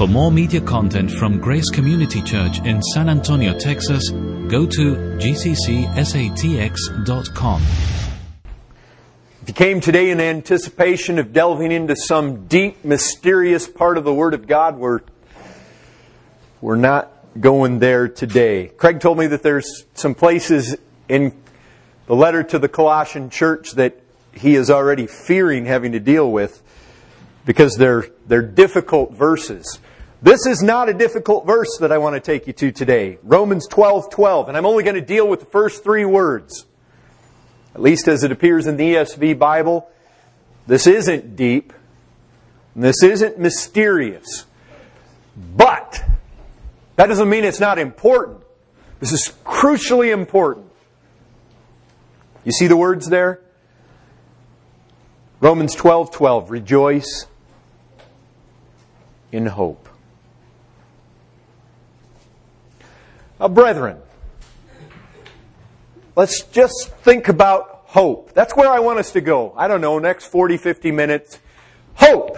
For more media content from Grace Community Church in San Antonio, Texas, go to gccsatx.com. If you came today in anticipation of delving into some deep, mysterious part of the Word of God, we're, we're not going there today. Craig told me that there's some places in the letter to the Colossian church that he is already fearing having to deal with because they're, they're difficult verses. This is not a difficult verse that I want to take you to today. Romans 12, 12. And I'm only going to deal with the first three words. At least as it appears in the ESV Bible. This isn't deep. This isn't mysterious. But, that doesn't mean it's not important. This is crucially important. You see the words there? Romans 12, 12. Rejoice in hope. Uh, brethren, let's just think about hope. That's where I want us to go. I don't know, next 40, 50 minutes. Hope.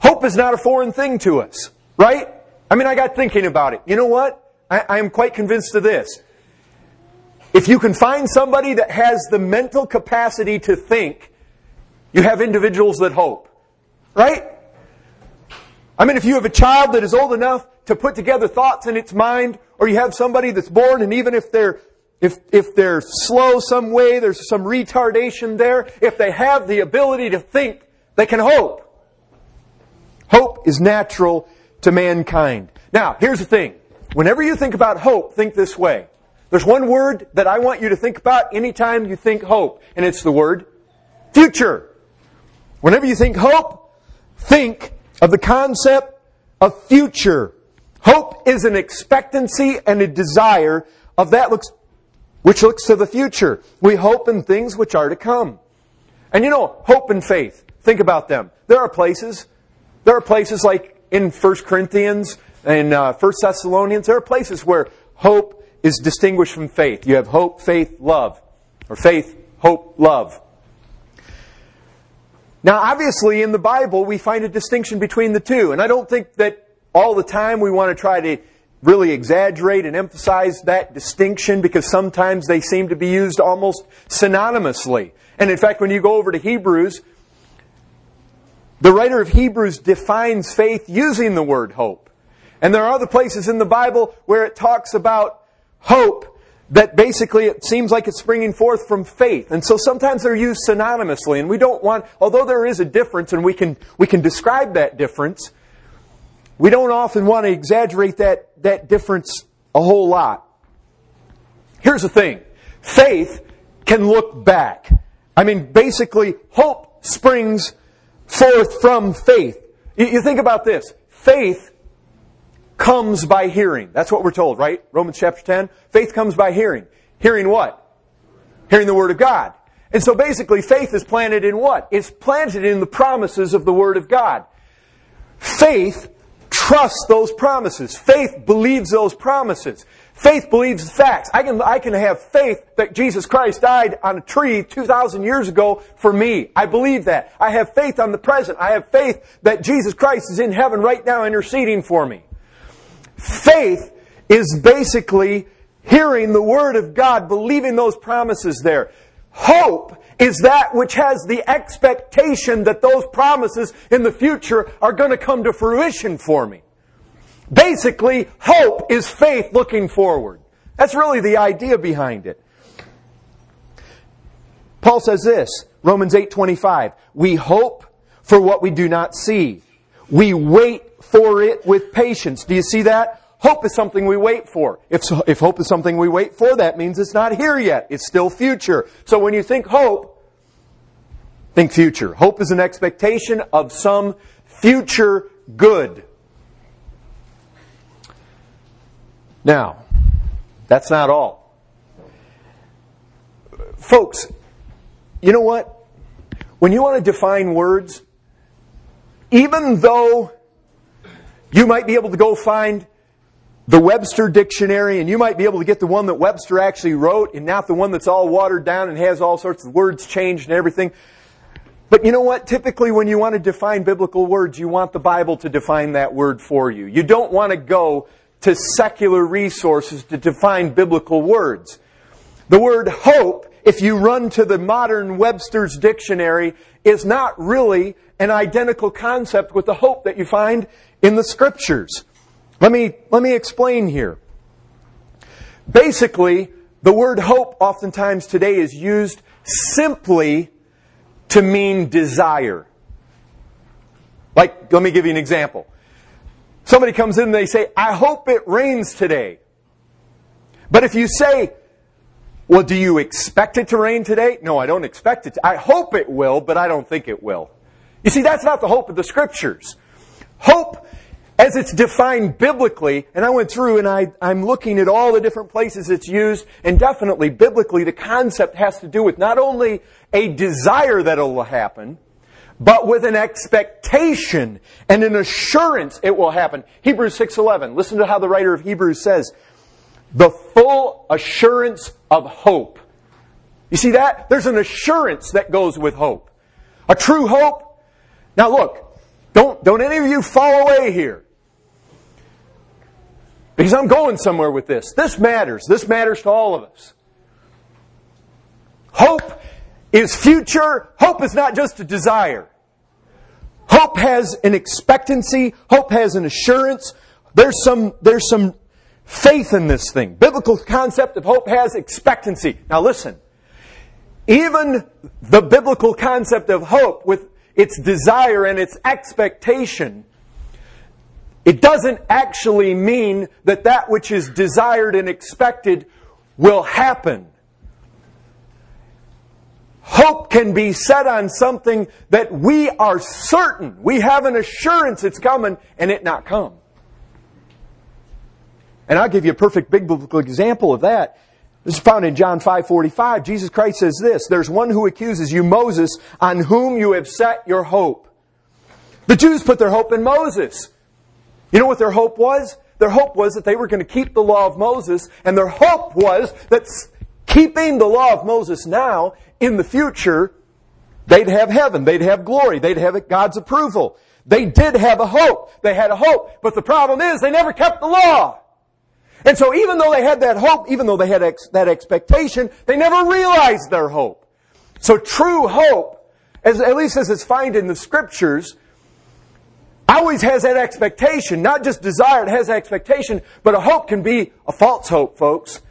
Hope is not a foreign thing to us, right? I mean, I got thinking about it. You know what? I, I am quite convinced of this. If you can find somebody that has the mental capacity to think, you have individuals that hope. Right? I mean, if you have a child that is old enough to put together thoughts in its mind, or you have somebody that's born and even if they're if, if they're slow some way, there's some retardation there, if they have the ability to think, they can hope. Hope is natural to mankind. Now, here's the thing. Whenever you think about hope, think this way. There's one word that I want you to think about anytime you think hope, and it's the word future. Whenever you think hope, think of the concept of future. Hope is an expectancy and a desire of that looks, which looks to the future. We hope in things which are to come. And you know, hope and faith. Think about them. There are places, there are places like in 1 Corinthians and uh, 1 Thessalonians, there are places where hope is distinguished from faith. You have hope, faith, love. Or faith, hope, love. Now, obviously, in the Bible, we find a distinction between the two. And I don't think that all the time we want to try to really exaggerate and emphasize that distinction because sometimes they seem to be used almost synonymously. And in fact, when you go over to Hebrews, the writer of Hebrews defines faith using the word hope. And there are other places in the Bible where it talks about hope that basically it seems like it's springing forth from faith. And so sometimes they're used synonymously and we don't want, although there is a difference and we can, we can describe that difference, we don't often want to exaggerate that, that difference a whole lot. Here's the thing. Faith can look back. I mean, basically, hope springs forth from faith. You, you think about this. Faith comes by hearing. That's what we're told, right? Romans chapter 10. Faith comes by hearing. Hearing what? Hearing the Word of God. And so basically, faith is planted in what? It's planted in the promises of the Word of God. Faith trusts those promises. Faith believes those promises. Faith believes the facts. I can, I can have faith that Jesus Christ died on a tree 2,000 years ago for me. I believe that. I have faith on the present. I have faith that Jesus Christ is in heaven right now interceding for me. Faith is basically hearing the Word of God, believing those promises there. Hope is that which has the expectation that those promises in the future are going to come to fruition for me. Basically, hope is faith looking forward. That's really the idea behind it. Paul says this, Romans 8:25, we hope for what we do not see. We wait for it with patience. Do you see that? Hope is something we wait for. If, if hope is something we wait for, that means it's not here yet. It's still future. So when you think hope, think future. Hope is an expectation of some future good. Now, that's not all. Folks, you know what? When you want to define words, even though you might be able to go find the Webster dictionary and you might be able to get the one that Webster actually wrote and not the one that's all watered down and has all sorts of words changed and everything. But you know what? Typically, when you want to define biblical words, you want the Bible to define that word for you. You don't want to go to secular resources to define biblical words. The word hope, if you run to the modern Webster's dictionary, is not really an identical concept with the hope that you find in the scriptures. Let me, let me explain here. Basically, the word hope oftentimes today is used simply to mean desire. Like, let me give you an example. Somebody comes in and they say, I hope it rains today. But if you say, well, do you expect it to rain today? No, I don't expect it to. I hope it will, but I don't think it will. You see, that's not the hope of the scriptures. Hope as it's defined biblically, and I went through and I, I'm looking at all the different places it's used, and definitely biblically the concept has to do with not only a desire that it will happen, but with an expectation and an assurance it will happen. Hebrews 6:11. Listen to how the writer of Hebrews says, "The full assurance of hope." You see that? There's an assurance that goes with hope. A true hope. Now look, don't don't any of you fall away here. Because I'm going somewhere with this. This matters. This matters to all of us. Hope is future. Hope is not just a desire. Hope has an expectancy. Hope has an assurance. There's some, there's some faith in this thing. Biblical concept of hope has expectancy. Now listen. Even the biblical concept of hope with its desire and its expectation it doesn't actually mean that that which is desired and expected will happen. Hope can be set on something that we are certain, we have an assurance it's coming, and it not come. And I'll give you a perfect big biblical example of that. Found in John 5:45. Jesus Christ says this, "There's one who accuses you, Moses, on whom you have set your hope." The Jews put their hope in Moses. You know what their hope was? Their hope was that they were going to keep the law of Moses, and their hope was that keeping the law of Moses now, in the future, they'd have heaven, they'd have glory, they'd have God's approval. They did have a hope. They had a hope. But the problem is they never kept the law. And so even though they had that hope, even though they had ex- that expectation, they never realized their hope. So true hope, as, at least as it's found in the scriptures, always has that expectation, not just desire, it has expectation, but a hope can be a false hope, folks.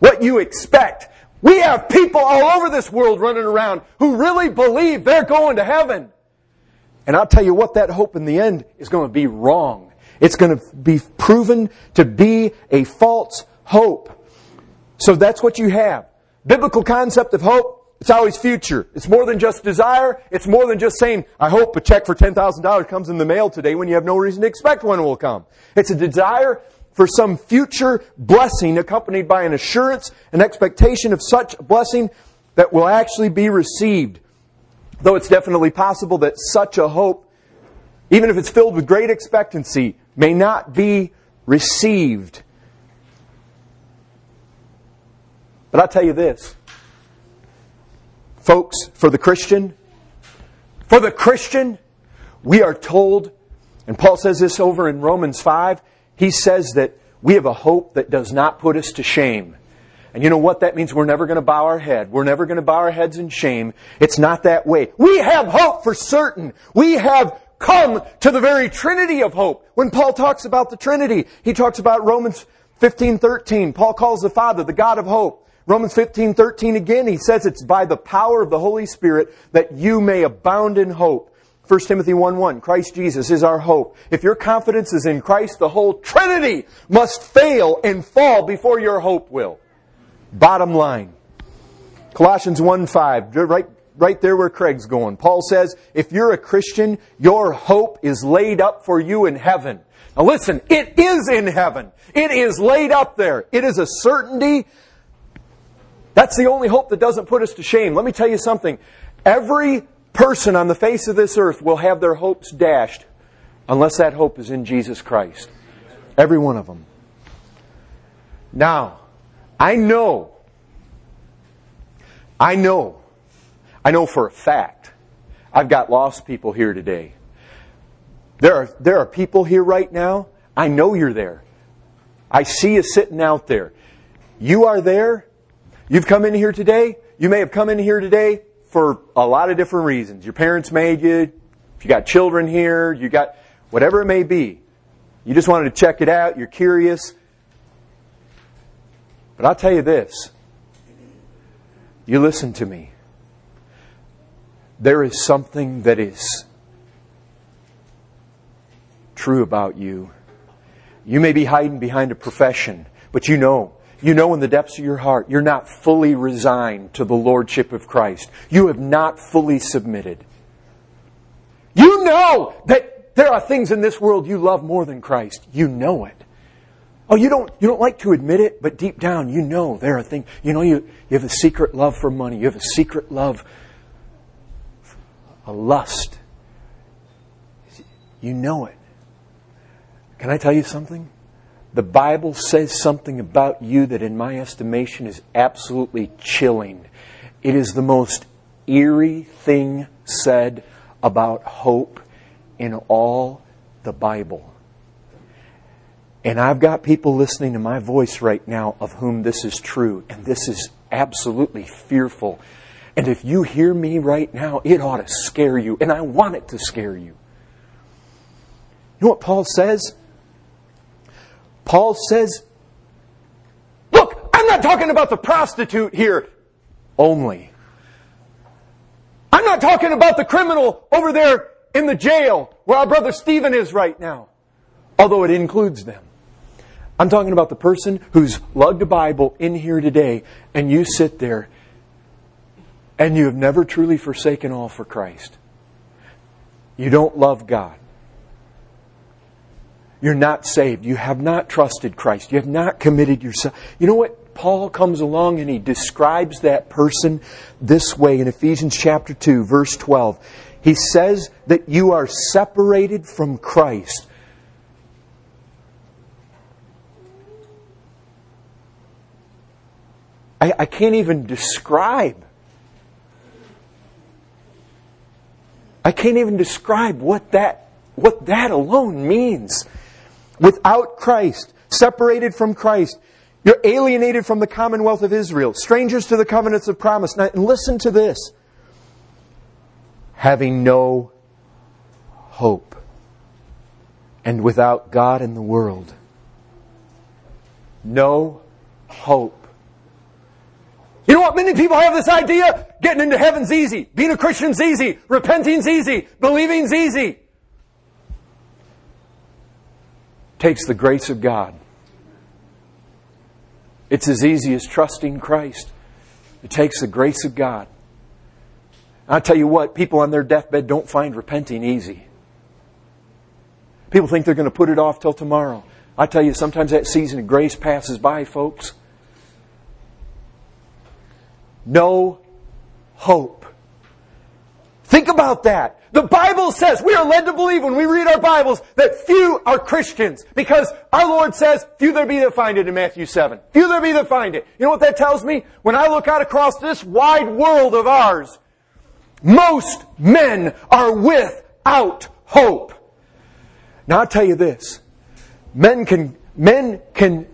What you expect. We have people all over this world running around who really believe they're going to heaven. And I'll tell you what, that hope in the end is going to be wrong. It's going to be proven to be a false hope. So that's what you have. Biblical concept of hope it's always future. It's more than just desire. It's more than just saying, I hope a check for $10,000 comes in the mail today when you have no reason to expect one will come. It's a desire for some future blessing accompanied by an assurance, an expectation of such blessing that will actually be received. Though it's definitely possible that such a hope, even if it's filled with great expectancy, may not be received. But I'll tell you this Folks, for the Christian, for the Christian, we are told, and Paul says this over in Romans 5, he says that we have a hope that does not put us to shame. And you know what? That means we're never going to bow our head. We're never going to bow our heads in shame. It's not that way. We have hope for certain. We have come to the very Trinity of hope. When Paul talks about the Trinity, he talks about Romans 15, 13. Paul calls the Father the God of hope. Romans 15, 13 again, he says it's by the power of the Holy Spirit that you may abound in hope. 1 Timothy 1 1, Christ Jesus is our hope. If your confidence is in Christ, the whole Trinity must fail and fall before your hope will. Bottom line. Colossians 1 5, right, right there where Craig's going. Paul says, if you're a Christian, your hope is laid up for you in heaven. Now listen, it is in heaven. It is laid up there. It is a certainty that's the only hope that doesn't put us to shame. Let me tell you something. Every person on the face of this earth will have their hopes dashed unless that hope is in Jesus Christ. Every one of them. Now, I know, I know, I know for a fact, I've got lost people here today. There are, there are people here right now. I know you're there. I see you sitting out there. You are there. You've come in here today. You may have come in here today for a lot of different reasons. Your parents made you. If you got children here, you got whatever it may be. You just wanted to check it out. You're curious. But I'll tell you this. You listen to me. There is something that is true about you. You may be hiding behind a profession, but you know, you know in the depths of your heart, you're not fully resigned to the Lordship of Christ. You have not fully submitted. You know that there are things in this world you love more than Christ. You know it. Oh, you don't, you don't like to admit it, but deep down you know there are things, you know, you, you have a secret love for money. You have a secret love, a lust. You know it. Can I tell you something? The Bible says something about you that, in my estimation, is absolutely chilling. It is the most eerie thing said about hope in all the Bible. And I've got people listening to my voice right now of whom this is true, and this is absolutely fearful. And if you hear me right now, it ought to scare you, and I want it to scare you. You know what Paul says? Paul says, Look, I'm not talking about the prostitute here only. I'm not talking about the criminal over there in the jail where our brother Stephen is right now, although it includes them. I'm talking about the person who's lugged a Bible in here today and you sit there and you have never truly forsaken all for Christ. You don't love God. You're not saved. You have not trusted Christ. You have not committed yourself. You know what? Paul comes along and he describes that person this way in Ephesians chapter 2, verse 12. He says that you are separated from Christ. I, I can't even describe. I can't even describe what that, what that alone means without Christ, separated from Christ. You're alienated from the commonwealth of Israel, strangers to the covenants of promise. Now, and listen to this having no hope, and without God in the world. No hope. You know what? Many people have this idea getting into heaven's easy, being a Christian's easy, repenting's easy, believing's easy. takes the grace of God. It's as easy as trusting Christ. It takes the grace of God. I'll tell you what, people on their deathbed don't find repenting easy. People think they're going to put it off till tomorrow. I tell you, sometimes that season of grace passes by, folks. No hope. Think about that. The Bible says, we are led to believe when we read our Bibles that few are Christians because our Lord says, few there be that find it in Matthew 7. Few there be that find it. You know what that tells me? When I look out across this wide world of ours, most men are without hope. Now I'll tell you this. Men can, men can,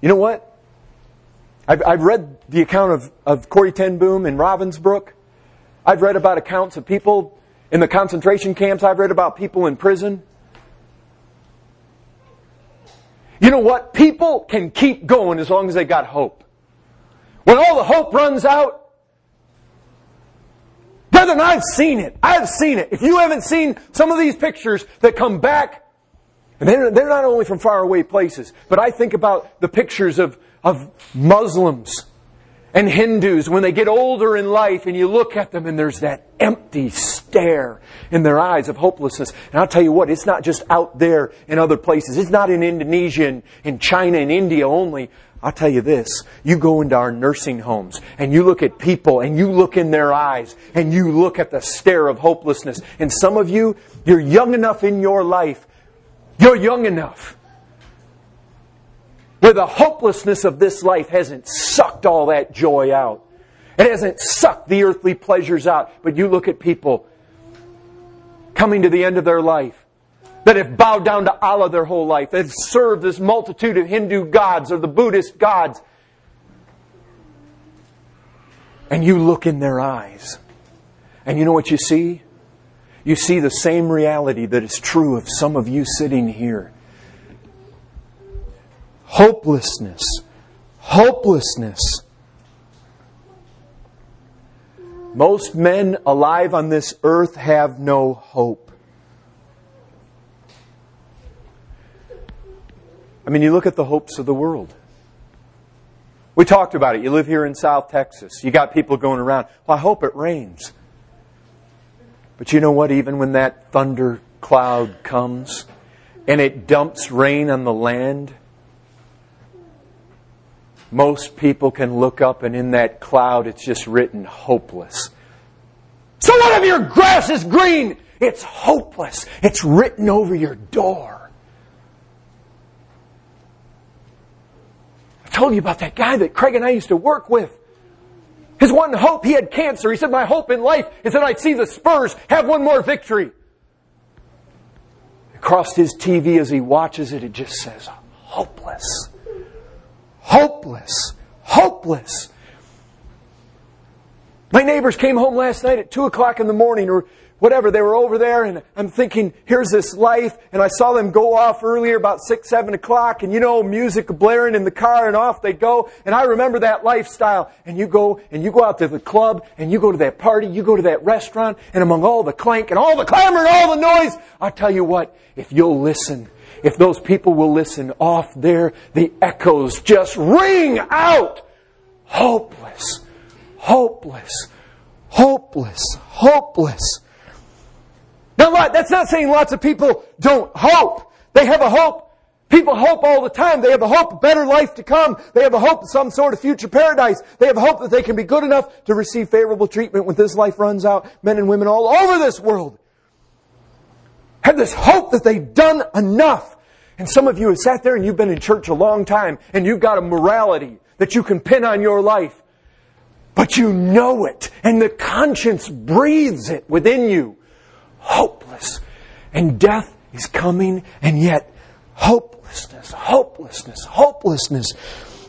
you know what? I've, I've read the account of, of Corrie ten Boom in Ravensbrück. I've read about accounts of people in the concentration camps. I've read about people in prison. You know what? People can keep going as long as they got hope. When all the hope runs out, Brethren, I've seen it. I've seen it. If you haven't seen some of these pictures that come back, and they're, they're not only from faraway places, but I think about the pictures of, of Muslims and Hindus, when they get older in life and you look at them and there's that empty stare in their eyes of hopelessness. And I'll tell you what, it's not just out there in other places. It's not in Indonesia and in China and India only. I'll tell you this. You go into our nursing homes and you look at people and you look in their eyes and you look at the stare of hopelessness. And some of you, you're young enough in your life. You're young enough where the hopelessness of this life hasn't sucked all that joy out. It hasn't sucked the earthly pleasures out. But you look at people coming to the end of their life that have bowed down to Allah their whole life, that have served this multitude of Hindu gods or the Buddhist gods. And you look in their eyes, and you know what you see? You see the same reality that is true of some of you sitting here hopelessness. Hopelessness. Most men alive on this earth have no hope. I mean, you look at the hopes of the world. We talked about it. You live here in South Texas. You got people going around. Well, I hope it rains. But you know what? Even when that thunder cloud comes and it dumps rain on the land, most people can look up and in that cloud it's just written hopeless. So what if your grass is green? It's hopeless. It's written over your door. I told you about that guy that Craig and I used to work with. His one hope, he had cancer. He said, my hope in life is that I'd see the Spurs have one more victory. Across his TV as he watches it, it just says, hopeless hopeless, hopeless. My neighbors came home last night at 2 o'clock in the morning or whatever. They were over there and I'm thinking, here's this life. And I saw them go off earlier about 6, 7 o'clock and you know, music blaring in the car and off they go. And I remember that lifestyle. And you go and you go out to the club and you go to that party, you go to that restaurant and among all the clank and all the clamor and all the noise, i tell you what, if you'll listen if those people will listen off there, the echoes just ring out. Hopeless, hopeless, hopeless, hopeless. Now, that's not saying lots of people don't hope. They have a hope. People hope all the time. They have a hope of better life to come. They have a hope of some sort of future paradise. They have a hope that they can be good enough to receive favorable treatment when this life runs out. Men and women all over this world have this hope that they've done enough. And some of you have sat there and you've been in church a long time and you've got a morality that you can pin on your life. But you know it and the conscience breathes it within you. Hopeless. And death is coming and yet hopelessness, hopelessness, hopelessness.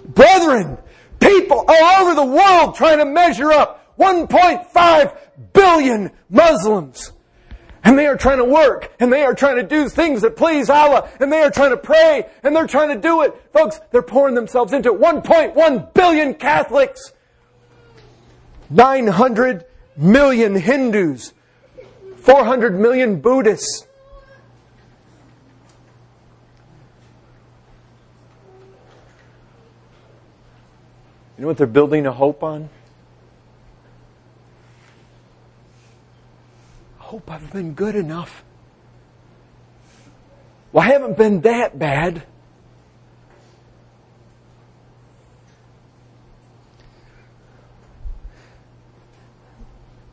Brethren, people all over the world trying to measure up 1.5 billion Muslims. And they are trying to work, and they are trying to do things that please Allah, and they are trying to pray, and they're trying to do it. Folks, they're pouring themselves into 1.1 billion Catholics, 900 million Hindus, 400 million Buddhists. You know what they're building a hope on? Hope I've been good enough. Well, I haven't been that bad.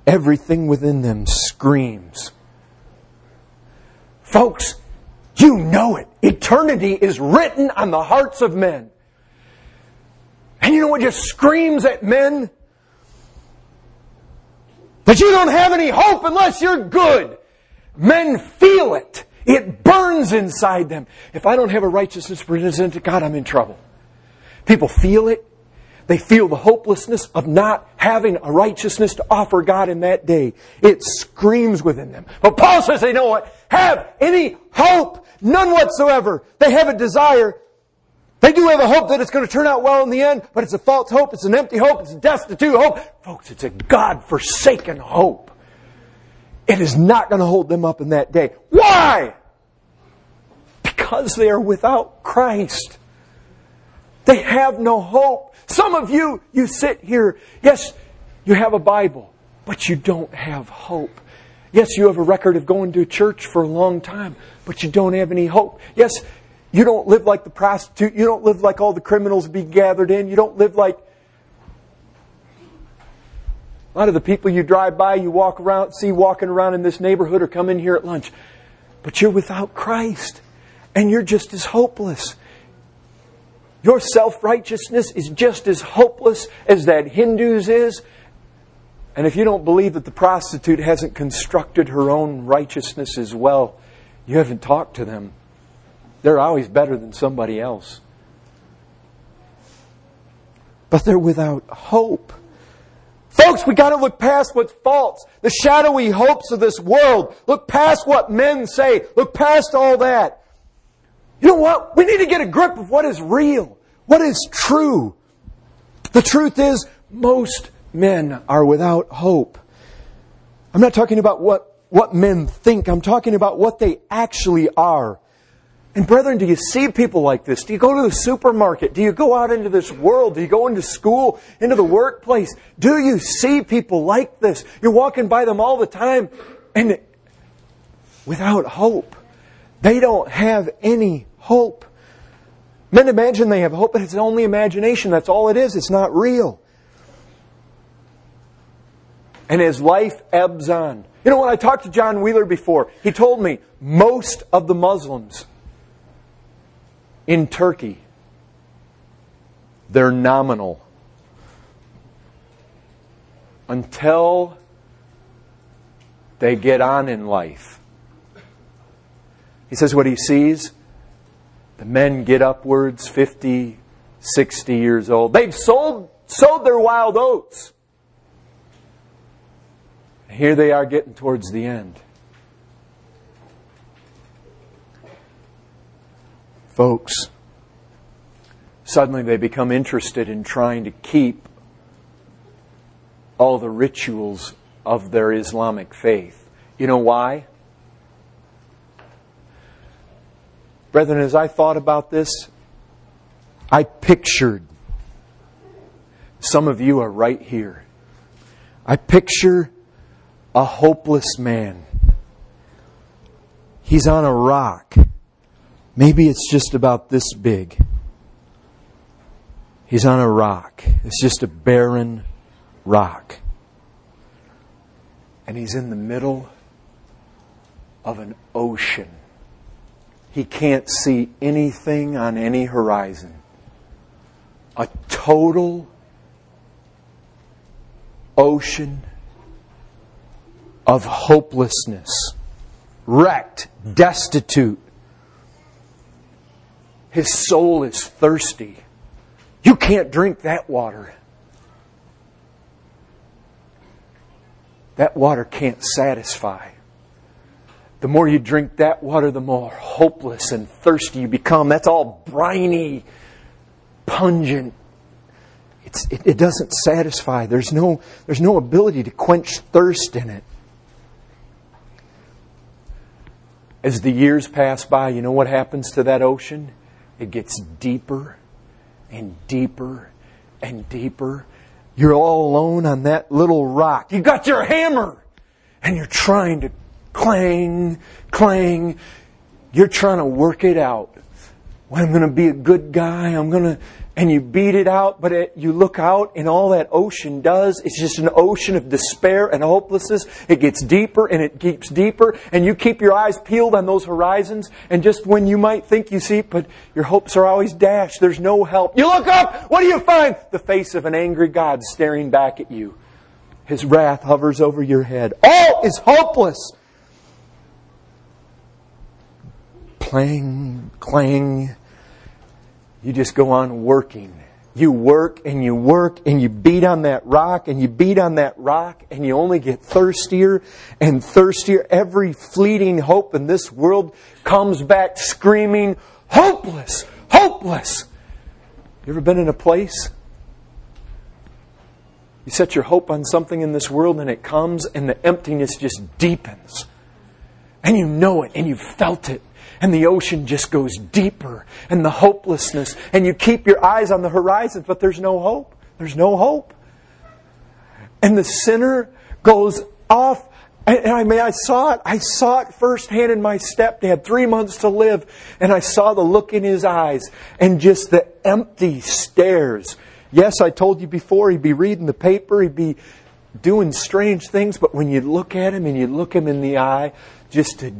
Everything within them screams. Folks, you know it. Eternity is written on the hearts of men. And you know what just screams at men? That you don't have any hope unless you're good. Men feel it. It burns inside them. If I don't have a righteousness presented to God, I'm in trouble. People feel it. They feel the hopelessness of not having a righteousness to offer God in that day. It screams within them. But Paul says they don't have any hope. None whatsoever. They have a desire they do have a hope that it's going to turn out well in the end, but it's a false hope, it's an empty hope, it's a destitute hope. Folks, it's a God forsaken hope. It is not going to hold them up in that day. Why? Because they are without Christ. They have no hope. Some of you, you sit here, yes, you have a Bible, but you don't have hope. Yes, you have a record of going to church for a long time, but you don't have any hope. Yes, you don't live like the prostitute. You don't live like all the criminals be gathered in. You don't live like a lot of the people you drive by, you walk around, see walking around in this neighborhood or come in here at lunch. But you're without Christ. And you're just as hopeless. Your self righteousness is just as hopeless as that Hindu's is. And if you don't believe that the prostitute hasn't constructed her own righteousness as well, you haven't talked to them. They're always better than somebody else. But they're without hope. Folks, we gotta look past what's false. The shadowy hopes of this world. Look past what men say. Look past all that. You know what? We need to get a grip of what is real. What is true. The truth is, most men are without hope. I'm not talking about what, what men think. I'm talking about what they actually are. And brethren, do you see people like this? Do you go to the supermarket? Do you go out into this world? Do you go into school, into the workplace? Do you see people like this? You're walking by them all the time and without hope. They don't have any hope. Men imagine they have hope, but it's only imagination. That's all it is. It's not real. And as life ebbs on, you know, when I talked to John Wheeler before, he told me most of the Muslims in Turkey, they're nominal. Until they get on in life. He says what he sees the men get upwards 50, 60 years old. They've sold, sowed their wild oats. Here they are getting towards the end. Folks, suddenly they become interested in trying to keep all the rituals of their Islamic faith. You know why? Brethren, as I thought about this, I pictured some of you are right here. I picture a hopeless man. He's on a rock. Maybe it's just about this big. He's on a rock. It's just a barren rock. And he's in the middle of an ocean. He can't see anything on any horizon. A total ocean of hopelessness, wrecked, destitute. His soul is thirsty. You can't drink that water. That water can't satisfy. The more you drink that water, the more hopeless and thirsty you become. That's all briny, pungent. It, it doesn't satisfy. There's no, there's no ability to quench thirst in it. As the years pass by, you know what happens to that ocean? It gets deeper and deeper and deeper. You're all alone on that little rock. You got your hammer and you're trying to clang, clang. You're trying to work it out. Well, I'm going to be a good guy. I'm going to, and you beat it out, but it, you look out and all that ocean does, it's just an ocean of despair and hopelessness. It gets deeper and it keeps deeper, and you keep your eyes peeled on those horizons, and just when you might think you see, but your hopes are always dashed, there's no help. You look up, what do you find? The face of an angry God staring back at you. His wrath hovers over your head. All is hopeless. Clang, clang. You just go on working. You work and you work and you beat on that rock and you beat on that rock and you only get thirstier and thirstier. Every fleeting hope in this world comes back screaming, hopeless, hopeless. You ever been in a place? You set your hope on something in this world and it comes and the emptiness just deepens. And you know it and you've felt it and the ocean just goes deeper and the hopelessness and you keep your eyes on the horizon but there's no hope there's no hope and the sinner goes off and I mean, I saw it. I saw it firsthand in my stepdad. Three months to live, and I saw the look in his eyes and just the empty stares. Yes, I told you before, he'd be reading the paper, he'd be doing strange things, but when you look at him and you look him in the eye, just to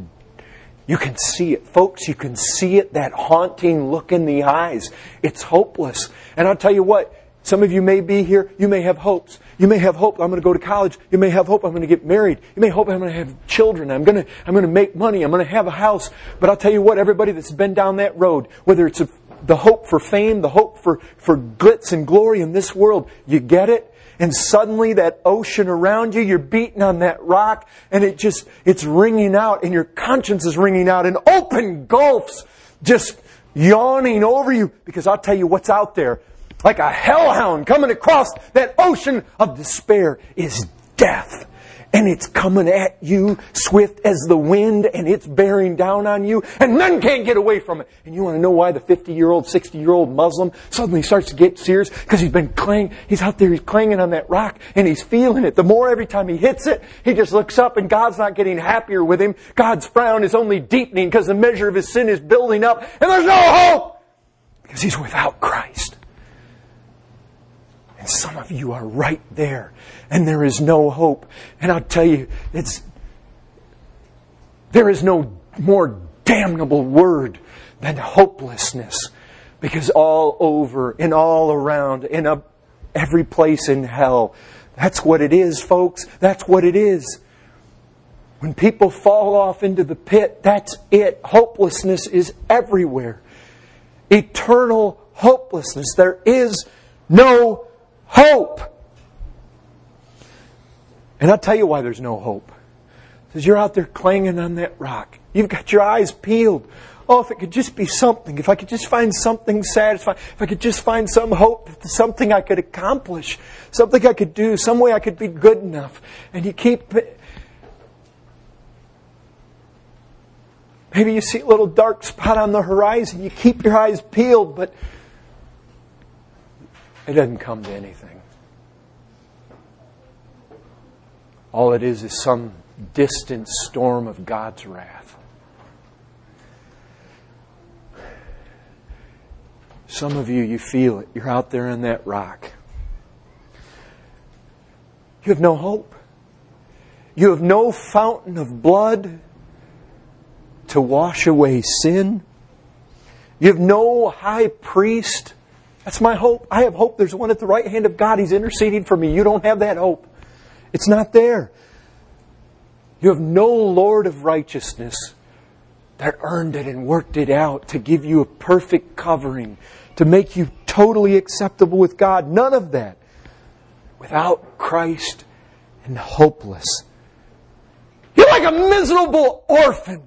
you can see it, folks. You can see it, that haunting look in the eyes. It's hopeless. And I'll tell you what, Some of you may be here. You may have hopes. You may have hope. I'm going to go to college. You may have hope. I'm going to get married. You may hope I'm going to have children. I'm going to, I'm going to make money. I'm going to have a house. But I'll tell you what, everybody that's been down that road, whether it's a, the hope for fame, the hope for, for glitz and glory in this world, you get it? And suddenly that ocean around you, you're beating on that rock and it just, it's ringing out and your conscience is ringing out and open gulfs just yawning over you because I'll tell you what's out there like a hellhound coming across that ocean of despair is death. And it's coming at you swift as the wind and it's bearing down on you and none can't get away from it. And you want to know why the 50 year old, 60 year old Muslim suddenly starts to get serious? Because he's been clanging, he's out there, he's clanging on that rock and he's feeling it. The more every time he hits it, he just looks up and God's not getting happier with him. God's frown is only deepening because the measure of his sin is building up and there's no hope because he's without Christ. And some of you are right there, and there is no hope. And I'll tell you, it's there is no more damnable word than hopelessness. Because all over and all around, in a, every place in hell, that's what it is, folks. That's what it is. When people fall off into the pit, that's it. Hopelessness is everywhere. Eternal hopelessness. There is no hope. And I'll tell you why there's no hope. Because you're out there clanging on that rock. You've got your eyes peeled. Oh, if it could just be something, if I could just find something satisfying, if I could just find some hope, something I could accomplish, something I could do, some way I could be good enough. And you keep. Maybe you see a little dark spot on the horizon. You keep your eyes peeled, but it doesn't come to anything. All it is is some distant storm of God's wrath. Some of you, you feel it. You're out there in that rock. You have no hope. You have no fountain of blood to wash away sin. You have no high priest that's my hope. I have hope there's one at the right hand of God. He's interceding for me. You don't have that hope. It's not there. You have no Lord of righteousness that earned it and worked it out to give you a perfect covering, to make you totally acceptable with God. None of that. Without Christ and hopeless. You're like a miserable orphan.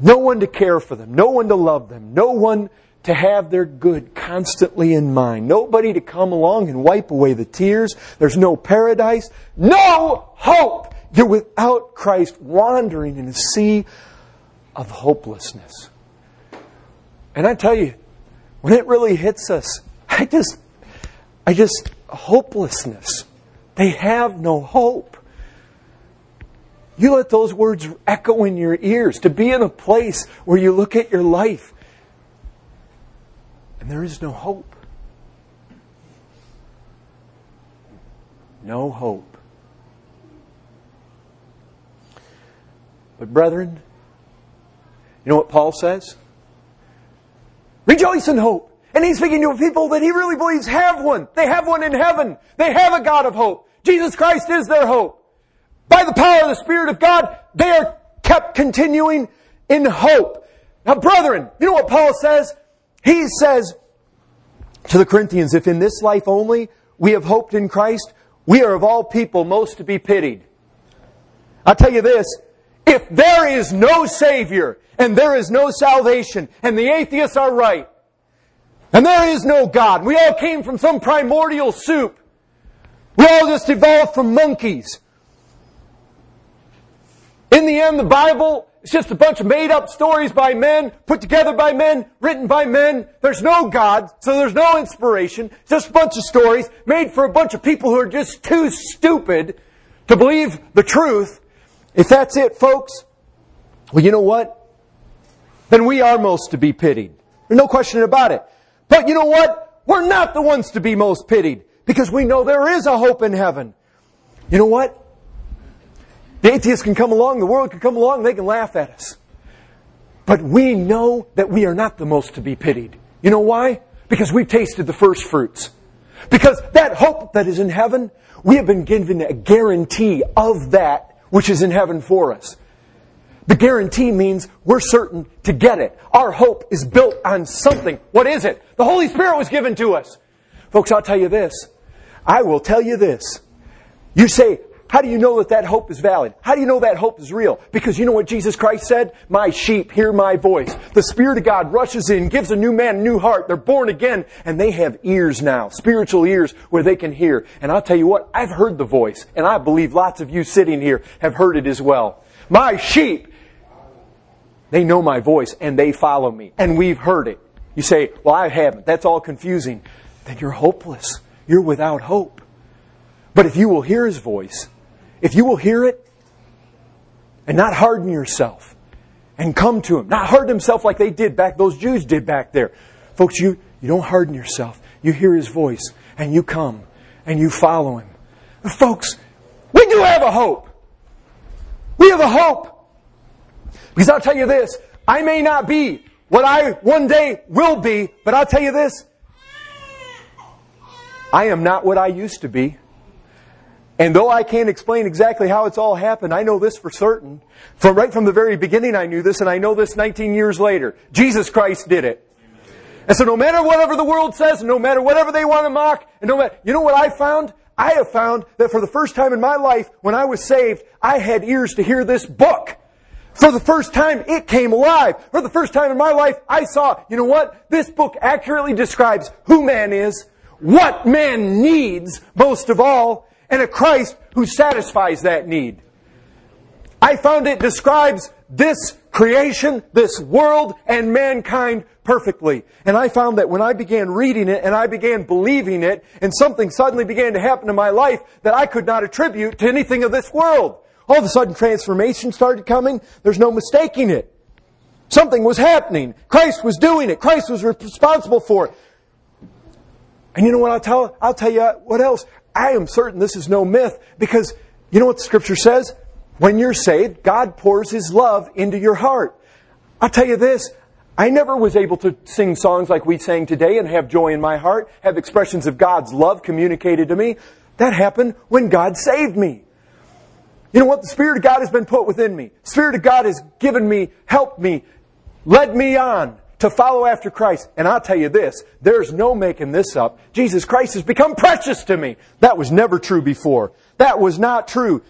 No one to care for them, no one to love them, no one to have their good constantly in mind. Nobody to come along and wipe away the tears. There's no paradise, no hope. You're without Christ wandering in a sea of hopelessness. And I tell you, when it really hits us, I just, I just, hopelessness. They have no hope. You let those words echo in your ears to be in a place where you look at your life and there is no hope. No hope. But, brethren, you know what Paul says? Rejoice in hope. And he's speaking to people that he really believes have one. They have one in heaven. They have a God of hope. Jesus Christ is their hope. By the power of the Spirit of God, they are kept continuing in hope. Now, brethren, you know what Paul says? He says to the Corinthians, if in this life only we have hoped in Christ, we are of all people most to be pitied. I'll tell you this, if there is no Savior and there is no salvation and the atheists are right and there is no God, we all came from some primordial soup. We all just evolved from monkeys. In the end, the Bible it's just a bunch of made up stories by men, put together by men, written by men. There's no God, so there's no inspiration. It's just a bunch of stories made for a bunch of people who are just too stupid to believe the truth. If that's it, folks, well, you know what? Then we are most to be pitied. There's no question about it. But you know what? We're not the ones to be most pitied because we know there is a hope in heaven. You know what? The atheists can come along, the world can come along, they can laugh at us. But we know that we are not the most to be pitied. You know why? Because we've tasted the first fruits. Because that hope that is in heaven, we have been given a guarantee of that which is in heaven for us. The guarantee means we're certain to get it. Our hope is built on something. What is it? The Holy Spirit was given to us. Folks, I'll tell you this. I will tell you this. You say, how do you know that that hope is valid? How do you know that hope is real? Because you know what Jesus Christ said? My sheep hear my voice. The Spirit of God rushes in, gives a new man a new heart. They're born again, and they have ears now, spiritual ears where they can hear. And I'll tell you what, I've heard the voice, and I believe lots of you sitting here have heard it as well. My sheep, they know my voice, and they follow me. And we've heard it. You say, well, I haven't. That's all confusing. Then you're hopeless. You're without hope. But if you will hear His voice, if you will hear it and not harden yourself and come to Him, not harden Himself like they did back, those Jews did back there. Folks, you, you don't harden yourself. You hear His voice and you come and you follow Him. folks, we do have a hope. We have a hope. Because I'll tell you this, I may not be what I one day will be, but I'll tell you this, I am not what I used to be. And though I can't explain exactly how it's all happened, I know this for certain. From right from the very beginning I knew this, and I know this 19 years later. Jesus Christ did it. And so no matter whatever the world says, no matter whatever they want to mock, and no matter, you know what I found? I have found that for the first time in my life, when I was saved, I had ears to hear this book. For the first time, it came alive. For the first time in my life, I saw, you know what? This book accurately describes who man is, what man needs most of all, and a Christ who satisfies that need. I found it describes this creation, this world, and mankind perfectly. And I found that when I began reading it and I began believing it, and something suddenly began to happen in my life that I could not attribute to anything of this world. All of a sudden transformation started coming. There's no mistaking it. Something was happening. Christ was doing it. Christ was responsible for it. And you know what I'll tell, I'll tell you what else. I am certain this is no myth because you know what the scripture says? When you're saved, God pours His love into your heart. I'll tell you this, I never was able to sing songs like we sang today and have joy in my heart, have expressions of God's love communicated to me. That happened when God saved me. You know what? The Spirit of God has been put within me. Spirit of God has given me, helped me, led me on to follow after Christ. And I'll tell you this, there's no making this up. Jesus Christ has become precious to me. That was never true before. That was not true.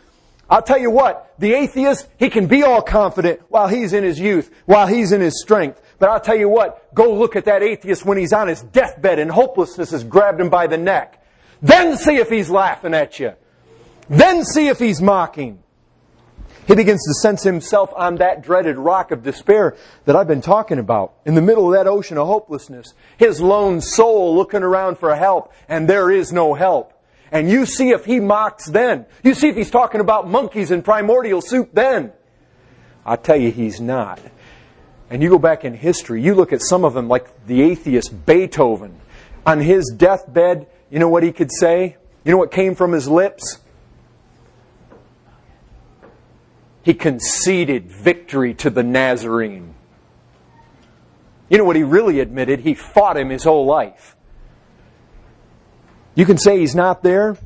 I'll tell you what, the atheist, he can be all confident while he's in his youth, while he's in his strength. But I'll tell you what, go look at that atheist when he's on his deathbed and hopelessness has grabbed him by the neck. Then see if he's laughing at you. Then see if he's mocking. He begins to sense himself on that dreaded rock of despair that I've been talking about, in the middle of that ocean of hopelessness. His lone soul looking around for help, and there is no help. And you see if he mocks then. You see if he's talking about monkeys and primordial soup then. I tell you, he's not. And you go back in history, you look at some of them, like the atheist Beethoven. On his deathbed, you know what he could say? You know what came from his lips? He conceded victory to the Nazarene. You know what he really admitted? He fought him his whole life. You can say he's not there,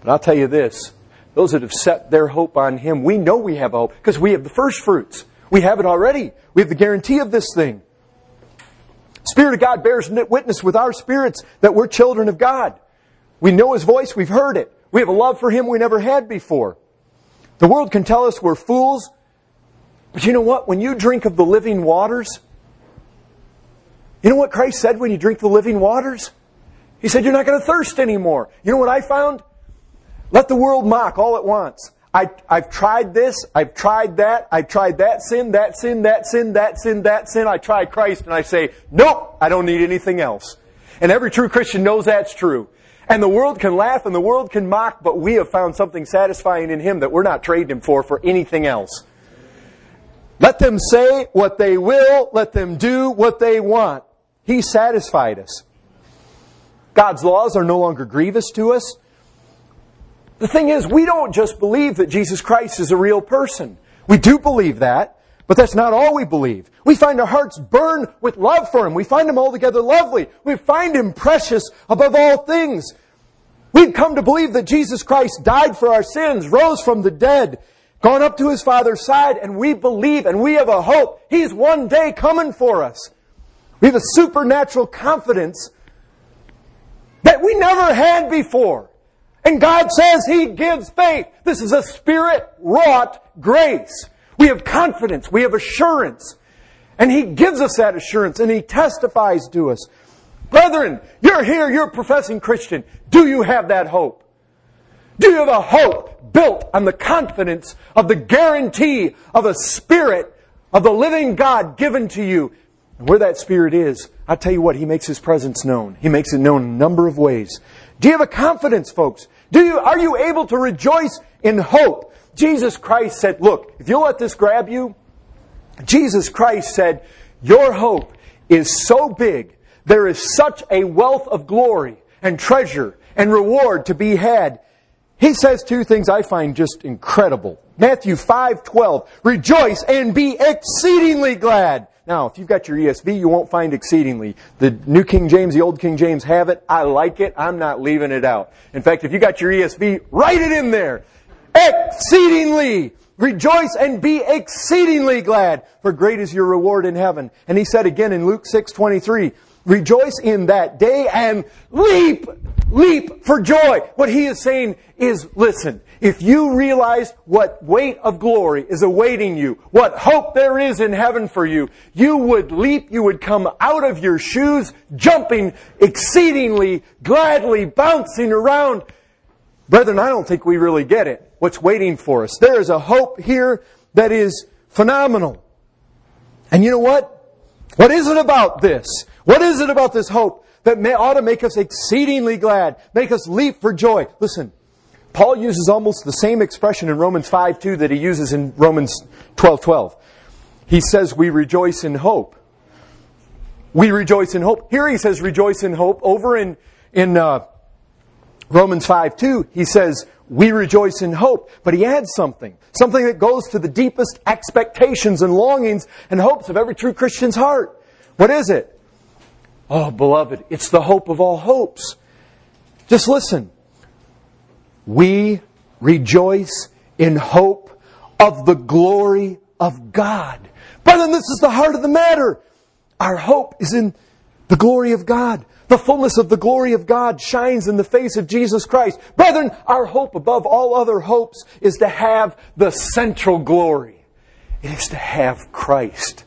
but I'll tell you this those that have set their hope on him, we know we have hope because we have the first fruits. We have it already. We have the guarantee of this thing. Spirit of God bears witness with our spirits that we're children of God. We know His voice, we've heard it. We have a love for Him we never had before. The world can tell us we're fools, but you know what? When you drink of the living waters, you know what Christ said when you drink the living waters? He said, You're not going to thirst anymore. You know what I found? Let the world mock all at once. I, have tried this, I've tried that, I've tried that sin, that sin, that sin, that sin, that sin. I tried Christ and I say, Nope, I don't need anything else. And every true Christian knows that's true. And the world can laugh and the world can mock, but we have found something satisfying in Him that we're not trading Him for for anything else. Let them say what they will, let them do what they want. He satisfied us. God's laws are no longer grievous to us. The thing is, we don't just believe that Jesus Christ is a real person. We do believe that, But that's not all we believe. We find our hearts burn with love for Him. We find Him altogether lovely. We find Him precious above all things. We've come to believe that Jesus Christ died for our sins, rose from the dead, gone up to His Father's side, and we believe and we have a hope. He's one day coming for us. We have a supernatural confidence that we never had before. And God says He gives faith. This is a spirit wrought grace. We have confidence. We have assurance. And He gives us that assurance and He testifies to us. Brethren, you're here, you're a professing Christian. Do you have that hope? Do you have a hope built on the confidence of the guarantee of a spirit of the living God given to you? And where that spirit is, I tell you what, He makes His presence known. He makes it known in a number of ways. Do you have a confidence, folks? Do you, are you able to rejoice in hope? Jesus Christ said, look, if you'll let this grab you, Jesus Christ said, your hope is so big, there is such a wealth of glory and treasure and reward to be had. He says two things I find just incredible. Matthew 5:12, rejoice and be exceedingly glad. Now, if you've got your ESV, you won't find exceedingly. The New King James, the Old King James have it. I like it. I'm not leaving it out. In fact, if you got your ESV, write it in there exceedingly. Rejoice and be exceedingly glad, for great is your reward in heaven. And he said again in Luke 6 23, Rejoice in that day and leap, leap for joy. What he is saying is, listen, if you realize what weight of glory is awaiting you, what hope there is in heaven for you, you would leap, you would come out of your shoes, jumping exceedingly, gladly, bouncing around. Brethren, I don't think we really get it what's waiting for us. There is a hope here that is phenomenal. And you know what? What is it about this? What is it about this hope that may, ought to make us exceedingly glad, make us leap for joy? Listen, Paul uses almost the same expression in Romans 5 2 that he uses in Romans 12 12. He says, We rejoice in hope. We rejoice in hope. Here he says, Rejoice in hope. Over in, in uh, Romans 5 2, he says, we rejoice in hope. But he adds something, something that goes to the deepest expectations and longings and hopes of every true Christian's heart. What is it? Oh, beloved, it's the hope of all hopes. Just listen. We rejoice in hope of the glory of God. Brethren, this is the heart of the matter. Our hope is in the glory of God. The fullness of the glory of God shines in the face of Jesus Christ. Brethren, our hope above all other hopes is to have the central glory. It is to have Christ.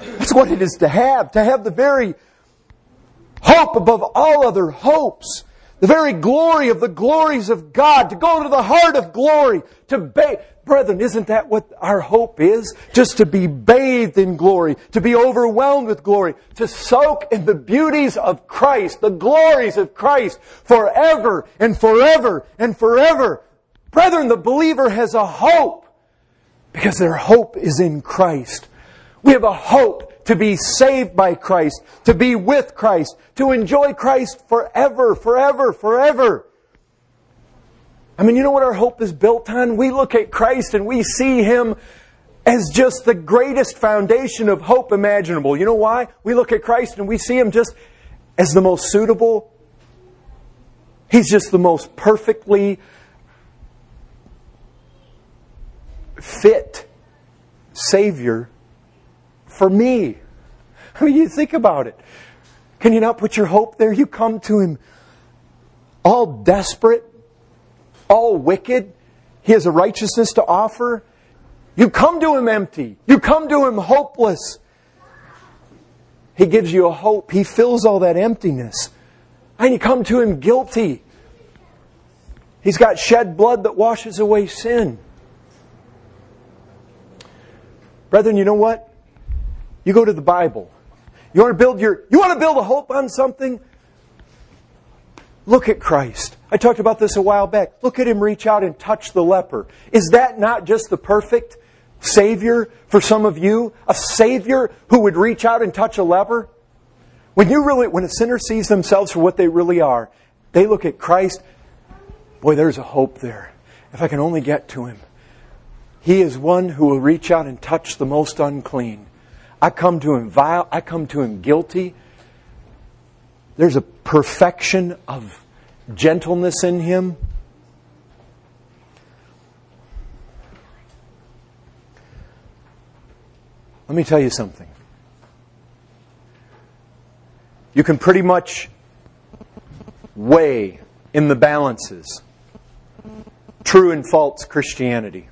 That's what it is to have, to have the very hope above all other hopes the very glory of the glories of God, to go to the heart of glory, to bathe. Brethren, isn't that what our hope is? Just to be bathed in glory, to be overwhelmed with glory, to soak in the beauties of Christ, the glories of Christ forever and forever and forever. Brethren, the believer has a hope because their hope is in Christ. We have a hope to be saved by Christ, to be with Christ, to enjoy Christ forever, forever, forever. I mean, you know what our hope is built on? We look at Christ and we see Him as just the greatest foundation of hope imaginable. You know why? We look at Christ and we see Him just as the most suitable. He's just the most perfectly fit Savior for me. I mean, you think about it. Can you not put your hope there? You come to Him all desperate, all wicked. He has a righteousness to offer. You come to Him empty. You come to Him hopeless. He gives you a hope. He fills all that emptiness. And you come to Him guilty. He's got shed blood that washes away sin. Brethren, you know what? You go to the Bible. You want to build your you want to build a hope on something? Look at Christ. I talked about this a while back. Look at him reach out and touch the leper. Is that not just the perfect Savior for some of you? A Savior who would reach out and touch a leper? When you really when a sinner sees themselves for what they really are, they look at Christ, boy, there's a hope there. If I can only get to him. He is one who will reach out and touch the most unclean. I come to him vile, I come to him guilty. There's a perfection of gentleness in him. Let me tell you something. You can pretty much weigh in the balances true and false Christianity.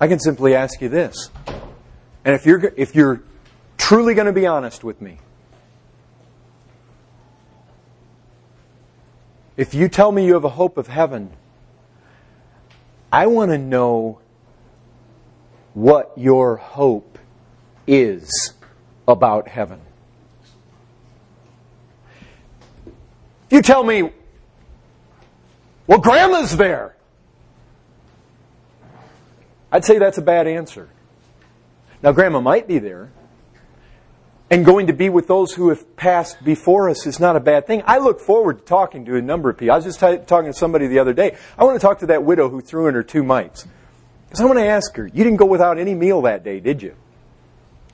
I can simply ask you this. And if you're, if you're truly going to be honest with me, if you tell me you have a hope of heaven, I want to know what your hope is about heaven. You tell me, well, grandma's there. I'd say that's a bad answer. Now, grandma might be there. And going to be with those who have passed before us is not a bad thing. I look forward to talking to a number of people. I was just t- talking to somebody the other day. I want to talk to that widow who threw in her two mites. Because I want to ask her, you didn't go without any meal that day, did you?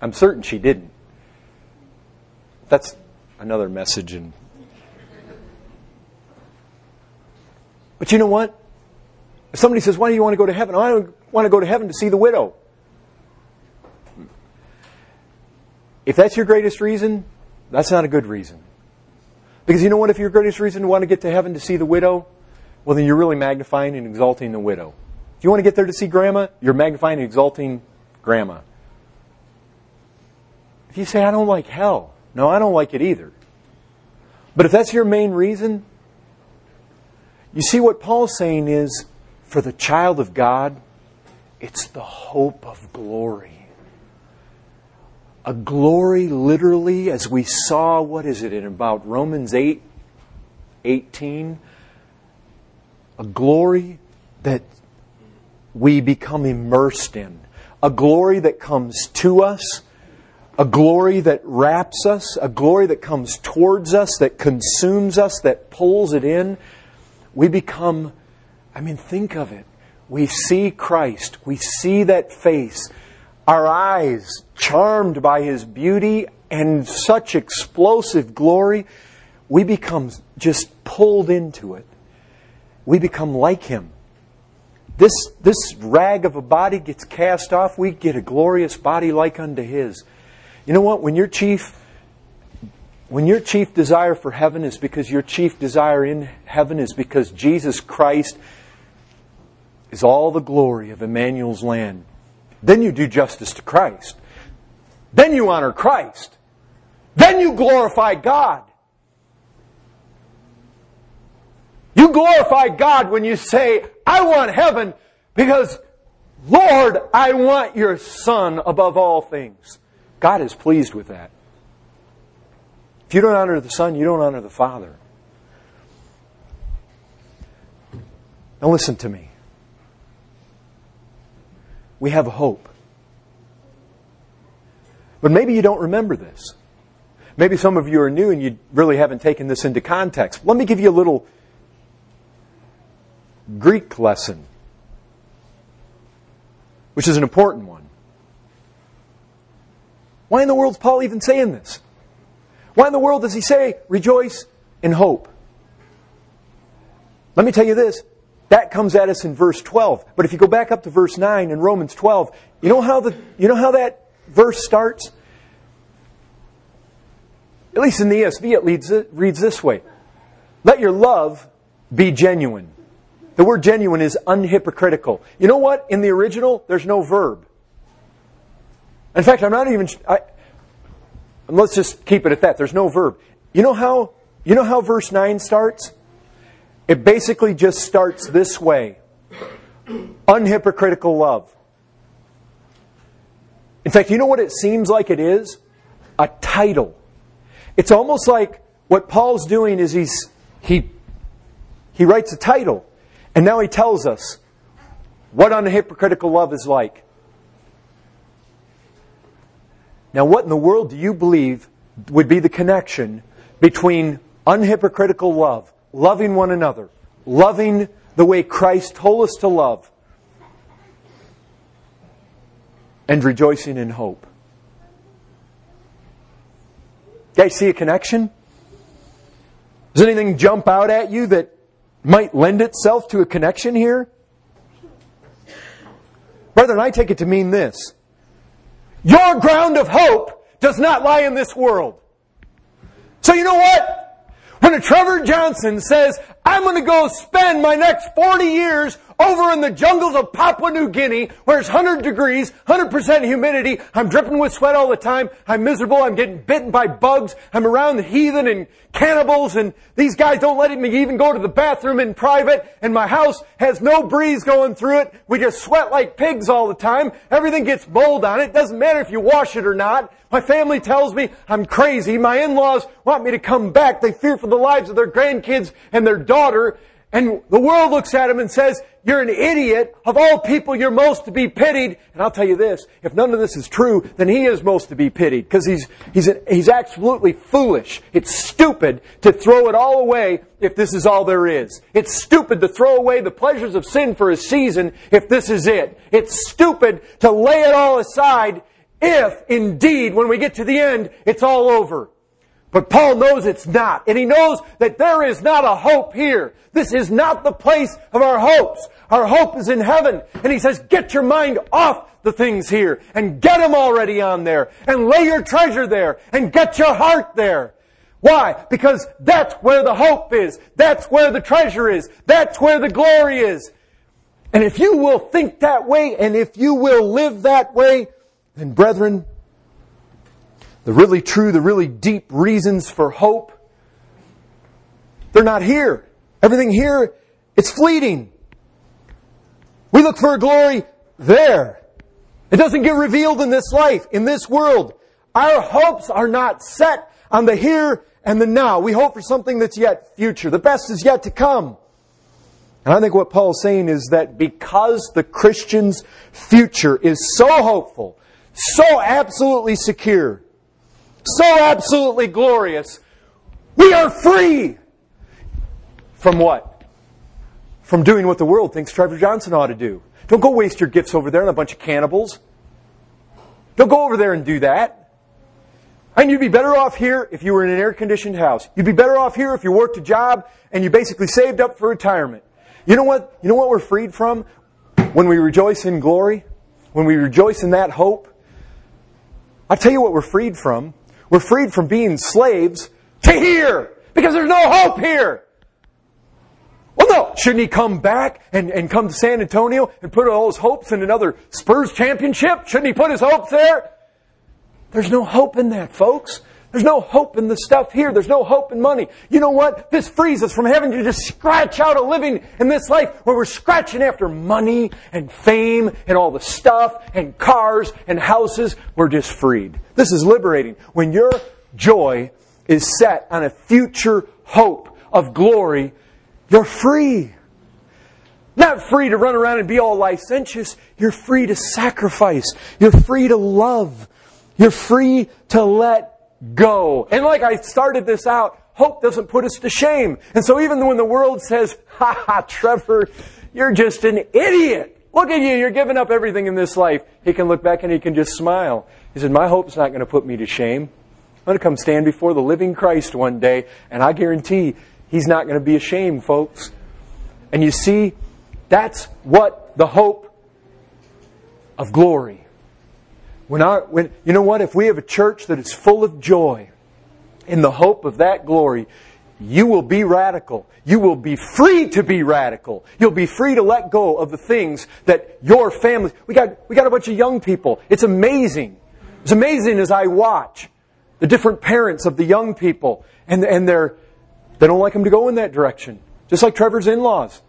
I'm certain she didn't. That's another message. And But you know what? If somebody says, Why do you want to go to heaven? Oh, I want to go to heaven to see the widow. If that's your greatest reason, that's not a good reason. Because you know what? If your greatest reason to want to get to heaven to see the widow, well, then you're really magnifying and exalting the widow. If you want to get there to see grandma, you're magnifying and exalting grandma. If you say, I don't like hell, no, I don't like it either. But if that's your main reason, you see what Paul's saying is for the child of God, it's the hope of glory. A glory literally as we saw what is it in about Romans 8 18 a glory that we become immersed in. A glory that comes to us. A glory that wraps us. A glory that comes towards us that consumes us that pulls it in. We become i mean think of it we see Christ we see that face our eyes charmed by his beauty and such explosive glory, we become just pulled into it. We become like him. This, this rag of a body gets cast off, we get a glorious body like unto his. You know what? When your chief when your chief desire for heaven is because your chief desire in heaven is because Jesus Christ is all the glory of Emmanuel's land, then you do justice to Christ. Then you honor Christ. Then you glorify God. You glorify God when you say, I want heaven because, Lord, I want your Son above all things. God is pleased with that. If you don't honor the Son, you don't honor the Father. Now listen to me. We have hope. But maybe you don't remember this. Maybe some of you are new and you really haven't taken this into context. Let me give you a little Greek lesson, which is an important one. Why in the world is Paul even saying this? Why in the world does he say, rejoice in hope? Let me tell you this. That comes at us in verse 12. But if you go back up to verse 9 in Romans 12, you know how, the, you know how that verse starts? At least in the ESV, it, leads, it reads this way Let your love be genuine. The word genuine is unhypocritical. You know what? In the original, there's no verb. In fact, I'm not even. I, let's just keep it at that. There's no verb. You know how? You know how verse nine starts? It basically just starts this way: unhypocritical love. In fact, you know what it seems like it is? A title. It's almost like what Paul's doing is he's he he writes a title and now he tells us what unhypocritical love is like. Now, what in the world do you believe would be the connection between unhypocritical love, loving one another, loving the way Christ told us to love, and rejoicing in hope. Guys, see a connection? Does anything jump out at you that might lend itself to a connection here? Brethren, I take it to mean this. Your ground of hope does not lie in this world. So you know what? When Trevor Johnson says, I'm going to go spend my next 40 years over in the jungles of Papua New Guinea where it's 100 degrees, 100% humidity. I'm dripping with sweat all the time. I'm miserable. I'm getting bitten by bugs. I'm around the heathen and cannibals and these guys don't let me even go to the bathroom in private and my house has no breeze going through it. We just sweat like pigs all the time. Everything gets mold on it. Doesn't matter if you wash it or not. My family tells me I'm crazy. My in-laws want me to come back. They fear for the lives of their grandkids and their daughter. And the world looks at him and says, you're an idiot. Of all people, you're most to be pitied. And I'll tell you this, if none of this is true, then he is most to be pitied because he's, he's, he's absolutely foolish. It's stupid to throw it all away if this is all there is. It's stupid to throw away the pleasures of sin for a season if this is it. It's stupid to lay it all aside if indeed when we get to the end, it's all over. But Paul knows it's not. And he knows that there is not a hope here. This is not the place of our hopes. Our hope is in heaven. And he says, get your mind off the things here and get them already on there and lay your treasure there and get your heart there. Why? Because that's where the hope is. That's where the treasure is. That's where the glory is. And if you will think that way and if you will live that way, then brethren, the really true, the really deep reasons for hope, they're not here. Everything here, it's fleeting. We look for a glory there. It doesn't get revealed in this life, in this world. Our hopes are not set on the here and the now. We hope for something that's yet future. The best is yet to come. And I think what Paul's saying is that because the Christian's future is so hopeful, so absolutely secure, so absolutely glorious. We are free from what? From doing what the world thinks Trevor Johnson ought to do. Don't go waste your gifts over there on a bunch of cannibals. Don't go over there and do that. And you'd be better off here if you were in an air conditioned house. You'd be better off here if you worked a job and you basically saved up for retirement. You know what? You know what we're freed from? When we rejoice in glory, when we rejoice in that hope, I'll tell you what we're freed from. We're freed from being slaves to here because there's no hope here. Well, no. Shouldn't he come back and, and come to San Antonio and put all his hopes in another Spurs championship? Shouldn't he put his hopes there? There's no hope in that, folks. There's no hope in the stuff here. There's no hope in money. You know what? This frees us from having to just scratch out a living in this life where we're scratching after money and fame and all the stuff and cars and houses. We're just freed. This is liberating. When your joy is set on a future hope of glory, you're free. Not free to run around and be all licentious. You're free to sacrifice. You're free to love. You're free to let go. And like I started this out, hope doesn't put us to shame. And so even when the world says, ha ha, Trevor, you're just an idiot. Look at you, you're giving up everything in this life. He can look back and he can just smile. He said, my hope's not going to put me to shame. I'm going to come stand before the living Christ one day, and I guarantee he's not going to be ashamed, folks. And you see, that's what the hope of glory when our, when, you know what? If we have a church that is full of joy in the hope of that glory, you will be radical. You will be free to be radical. You'll be free to let go of the things that your family. We got, we got a bunch of young people. It's amazing. It's amazing as I watch the different parents of the young people and, and they're, they don't like them to go in that direction. Just like Trevor's in-laws.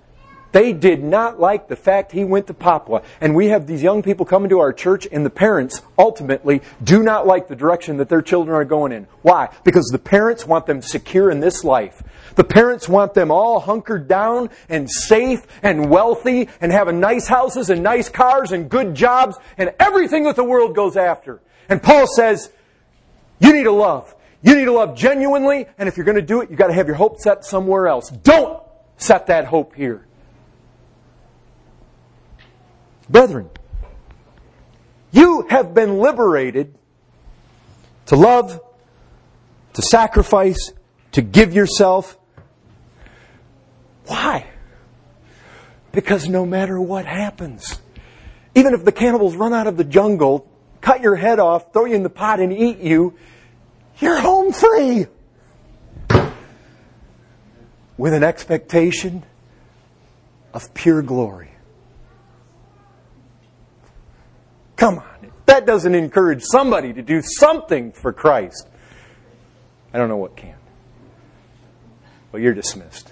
They did not like the fact he went to Papua. And we have these young people coming to our church, and the parents ultimately do not like the direction that their children are going in. Why? Because the parents want them secure in this life. The parents want them all hunkered down and safe and wealthy and having nice houses and nice cars and good jobs and everything that the world goes after. And Paul says, you need to love. You need to love genuinely, and if you're going to do it, you've got to have your hope set somewhere else. Don't set that hope here. Brethren, you have been liberated to love, to sacrifice, to give yourself. Why? Because no matter what happens, even if the cannibals run out of the jungle, cut your head off, throw you in the pot, and eat you, you're home free. With an expectation of pure glory. Come on. If that doesn't encourage somebody to do something for Christ, I don't know what can. Well, you're dismissed.